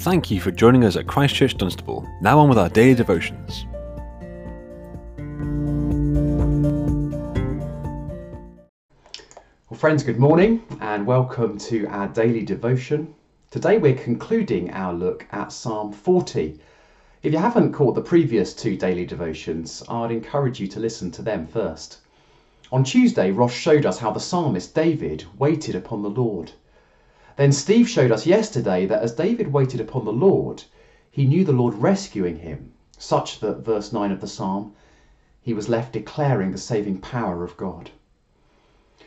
Thank you for joining us at Christchurch Dunstable. Now on with our daily devotions. Well, friends, good morning and welcome to our daily devotion. Today we're concluding our look at Psalm 40. If you haven't caught the previous two daily devotions, I'd encourage you to listen to them first. On Tuesday, Ross showed us how the psalmist David waited upon the Lord. Then Steve showed us yesterday that as David waited upon the Lord, he knew the Lord rescuing him, such that, verse 9 of the psalm, he was left declaring the saving power of God.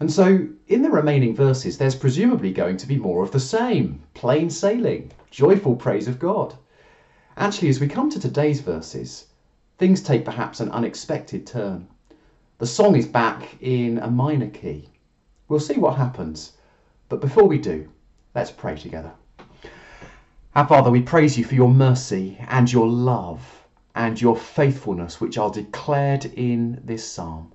And so, in the remaining verses, there's presumably going to be more of the same plain sailing, joyful praise of God. Actually, as we come to today's verses, things take perhaps an unexpected turn. The song is back in a minor key. We'll see what happens. But before we do, let's pray together. Our Father, we praise you for your mercy and your love and your faithfulness, which are declared in this psalm.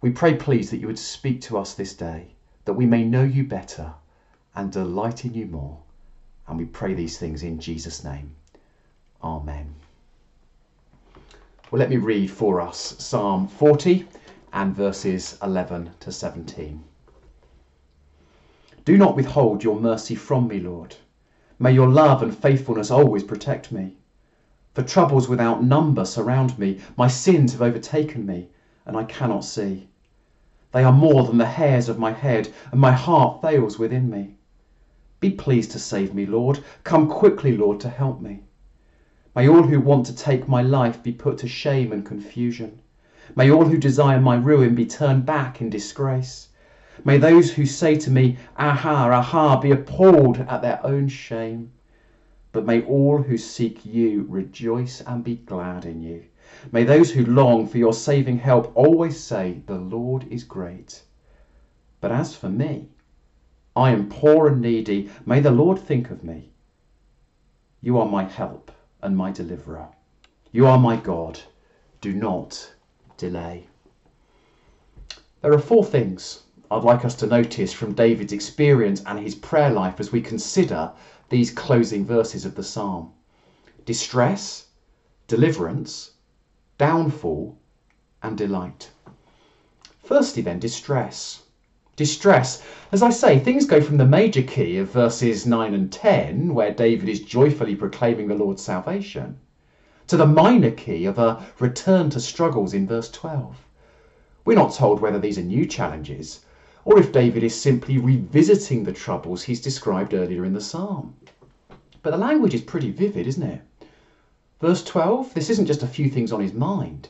We pray, please, that you would speak to us this day, that we may know you better and delight in you more. And we pray these things in Jesus' name. Amen. Well, let me read for us Psalm 40 and verses 11 to 17. Do not withhold your mercy from me, Lord. May your love and faithfulness always protect me. For troubles without number surround me. My sins have overtaken me, and I cannot see. They are more than the hairs of my head, and my heart fails within me. Be pleased to save me, Lord. Come quickly, Lord, to help me. May all who want to take my life be put to shame and confusion. May all who desire my ruin be turned back in disgrace. May those who say to me, Aha, aha, be appalled at their own shame. But may all who seek you rejoice and be glad in you. May those who long for your saving help always say, The Lord is great. But as for me, I am poor and needy. May the Lord think of me. You are my help and my deliverer. You are my God. Do not delay. There are four things I'd like us to notice from David's experience and his prayer life as we consider these closing verses of the psalm distress, deliverance, downfall, and delight. Firstly, then, distress. Distress. As I say, things go from the major key of verses 9 and 10, where David is joyfully proclaiming the Lord's salvation, to the minor key of a return to struggles in verse 12. We're not told whether these are new challenges or if David is simply revisiting the troubles he's described earlier in the psalm. But the language is pretty vivid, isn't it? Verse 12 this isn't just a few things on his mind.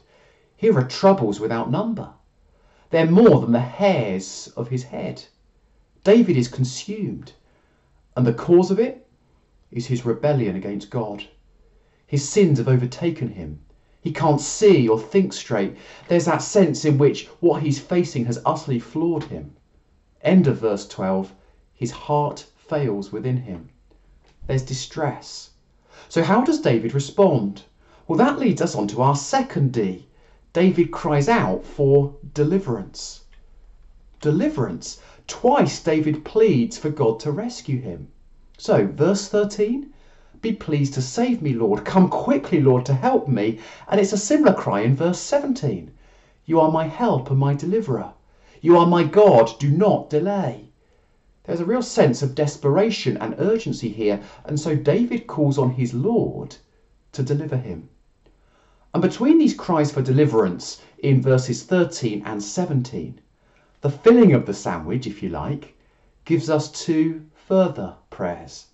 Here are troubles without number. They're more than the hairs of his head. David is consumed, and the cause of it is his rebellion against God. His sins have overtaken him. He can't see or think straight. There's that sense in which what he's facing has utterly floored him. End of verse 12 his heart fails within him. There's distress. So, how does David respond? Well, that leads us on to our second D. David cries out for deliverance. Deliverance. Twice David pleads for God to rescue him. So, verse 13 Be pleased to save me, Lord. Come quickly, Lord, to help me. And it's a similar cry in verse 17 You are my help and my deliverer. You are my God. Do not delay. There's a real sense of desperation and urgency here, and so David calls on his Lord to deliver him. And between these cries for deliverance in verses 13 and 17, the filling of the sandwich, if you like, gives us two further prayers.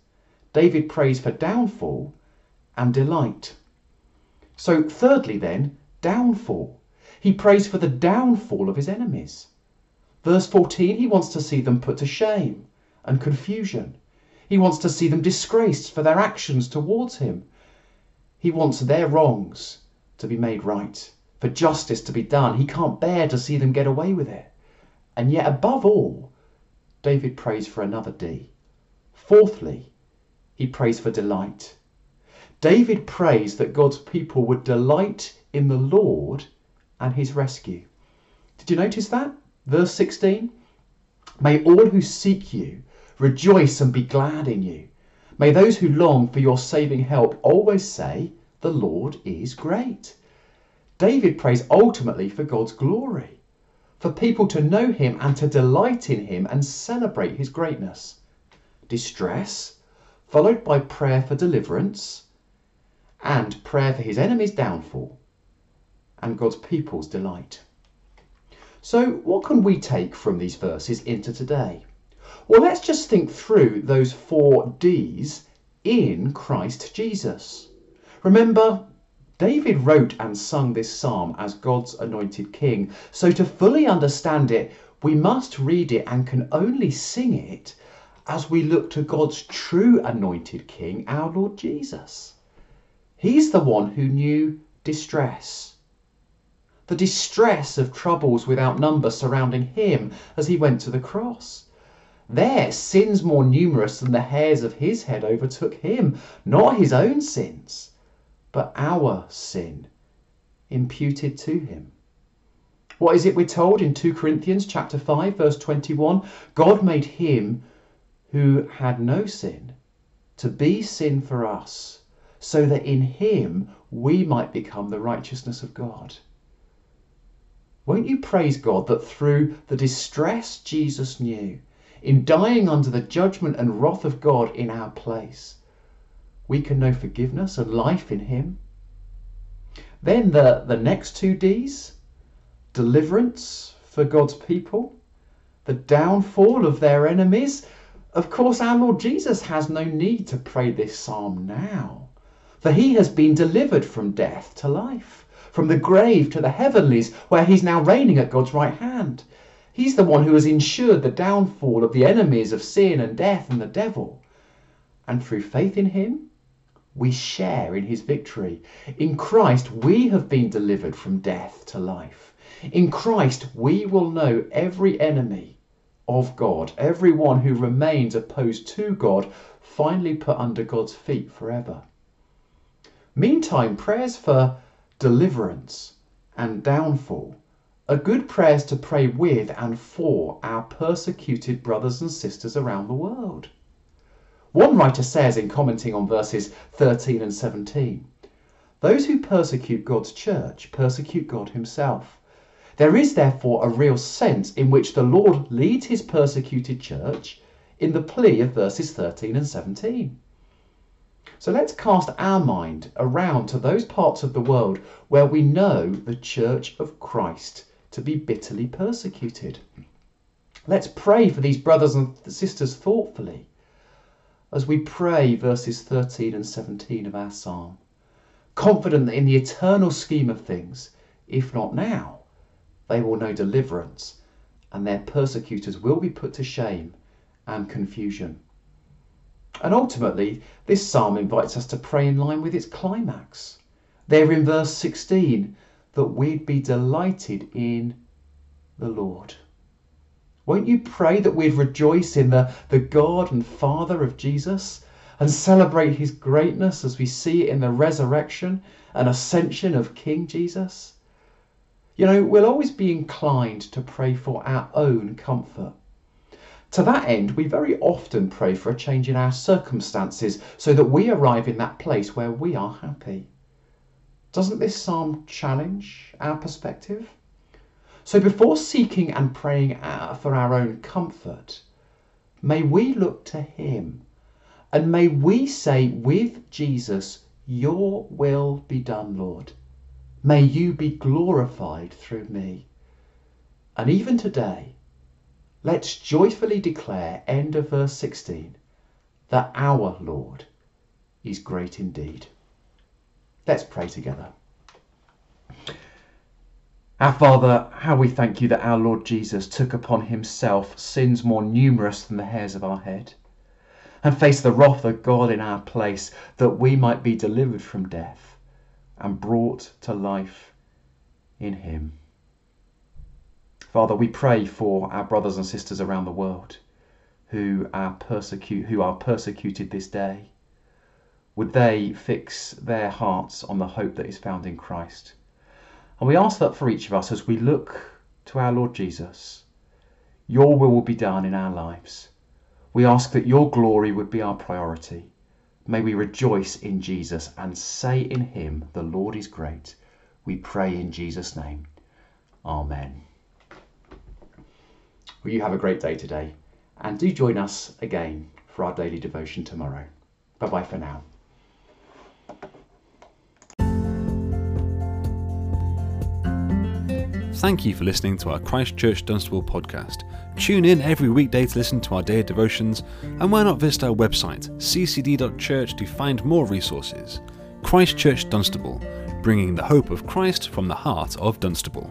David prays for downfall and delight. So, thirdly, then, downfall. He prays for the downfall of his enemies. Verse 14, he wants to see them put to shame and confusion. He wants to see them disgraced for their actions towards him. He wants their wrongs to be made right, for justice to be done. He can't bear to see them get away with it. And yet, above all, David prays for another D. Fourthly, he prays for delight. David prays that God's people would delight in the Lord and his rescue. Did you notice that? Verse 16 May all who seek you rejoice and be glad in you. May those who long for your saving help always say, The Lord is great. David prays ultimately for God's glory, for people to know him and to delight in him and celebrate his greatness. Distress, followed by prayer for deliverance, and prayer for his enemy's downfall, and God's people's delight. So, what can we take from these verses into today? Well, let's just think through those four D's in Christ Jesus. Remember, David wrote and sung this psalm as God's anointed king. So, to fully understand it, we must read it and can only sing it as we look to God's true anointed king, our Lord Jesus. He's the one who knew distress. The distress of troubles without number surrounding him as he went to the cross. There, sins more numerous than the hairs of his head overtook him, not his own sins but our sin imputed to him. What is it we're told in 2 Corinthians chapter 5 verse 21? God made him who had no sin to be sin for us so that in him we might become the righteousness of God. Won't you praise God that through the distress Jesus knew, in dying under the judgment and wrath of God in our place, we can know forgiveness and life in Him. Then the, the next two D's deliverance for God's people, the downfall of their enemies. Of course, our Lord Jesus has no need to pray this psalm now, for he has been delivered from death to life, from the grave to the heavenlies, where he's now reigning at God's right hand. He's the one who has ensured the downfall of the enemies of sin and death and the devil. And through faith in him, we share in his victory. In Christ, we have been delivered from death to life. In Christ, we will know every enemy of God, every one who remains opposed to God, finally put under God's feet forever. Meantime, prayers for deliverance and downfall are good prayers to pray with and for our persecuted brothers and sisters around the world. One writer says in commenting on verses 13 and 17 Those who persecute God's church persecute God himself. There is therefore a real sense in which the Lord leads his persecuted church in the plea of verses 13 and 17. So let's cast our mind around to those parts of the world where we know the church of Christ to be bitterly persecuted. Let's pray for these brothers and sisters thoughtfully as we pray verses 13 and 17 of our psalm, confident that in the eternal scheme of things, if not now, they will know deliverance and their persecutors will be put to shame and confusion. And ultimately, this psalm invites us to pray in line with its climax. There in verse 16, that we'd be delighted in the Lord. Won't you pray that we'd rejoice in the, the God and Father of Jesus and celebrate his greatness as we see it in the resurrection and ascension of King Jesus? You know, we'll always be inclined to pray for our own comfort. To that end, we very often pray for a change in our circumstances so that we arrive in that place where we are happy. Doesn't this psalm challenge our perspective? So before seeking and praying uh, for our own comfort, may we look to Him and may we say with Jesus, Your will be done, Lord. May you be glorified through me. And even today, let's joyfully declare, end of verse 16, that our Lord is great indeed. Let's pray together. Our Father, how we thank you that our Lord Jesus took upon himself sins more numerous than the hairs of our head, and faced the wrath of God in our place, that we might be delivered from death and brought to life in him. Father, we pray for our brothers and sisters around the world who are, persecute, who are persecuted this day. Would they fix their hearts on the hope that is found in Christ? And we ask that for each of us as we look to our Lord Jesus, your will will be done in our lives. We ask that your glory would be our priority May we rejoice in Jesus and say in him, The Lord is great. We pray in Jesus' name. Amen. Well, you have a great day today, and do join us again for our daily devotion tomorrow. Bye bye for now. Thank you for listening to our Christchurch Dunstable podcast. Tune in every weekday to listen to our daily devotions, and why not visit our website, ccd.church, to find more resources. Christchurch Dunstable, bringing the hope of Christ from the heart of Dunstable.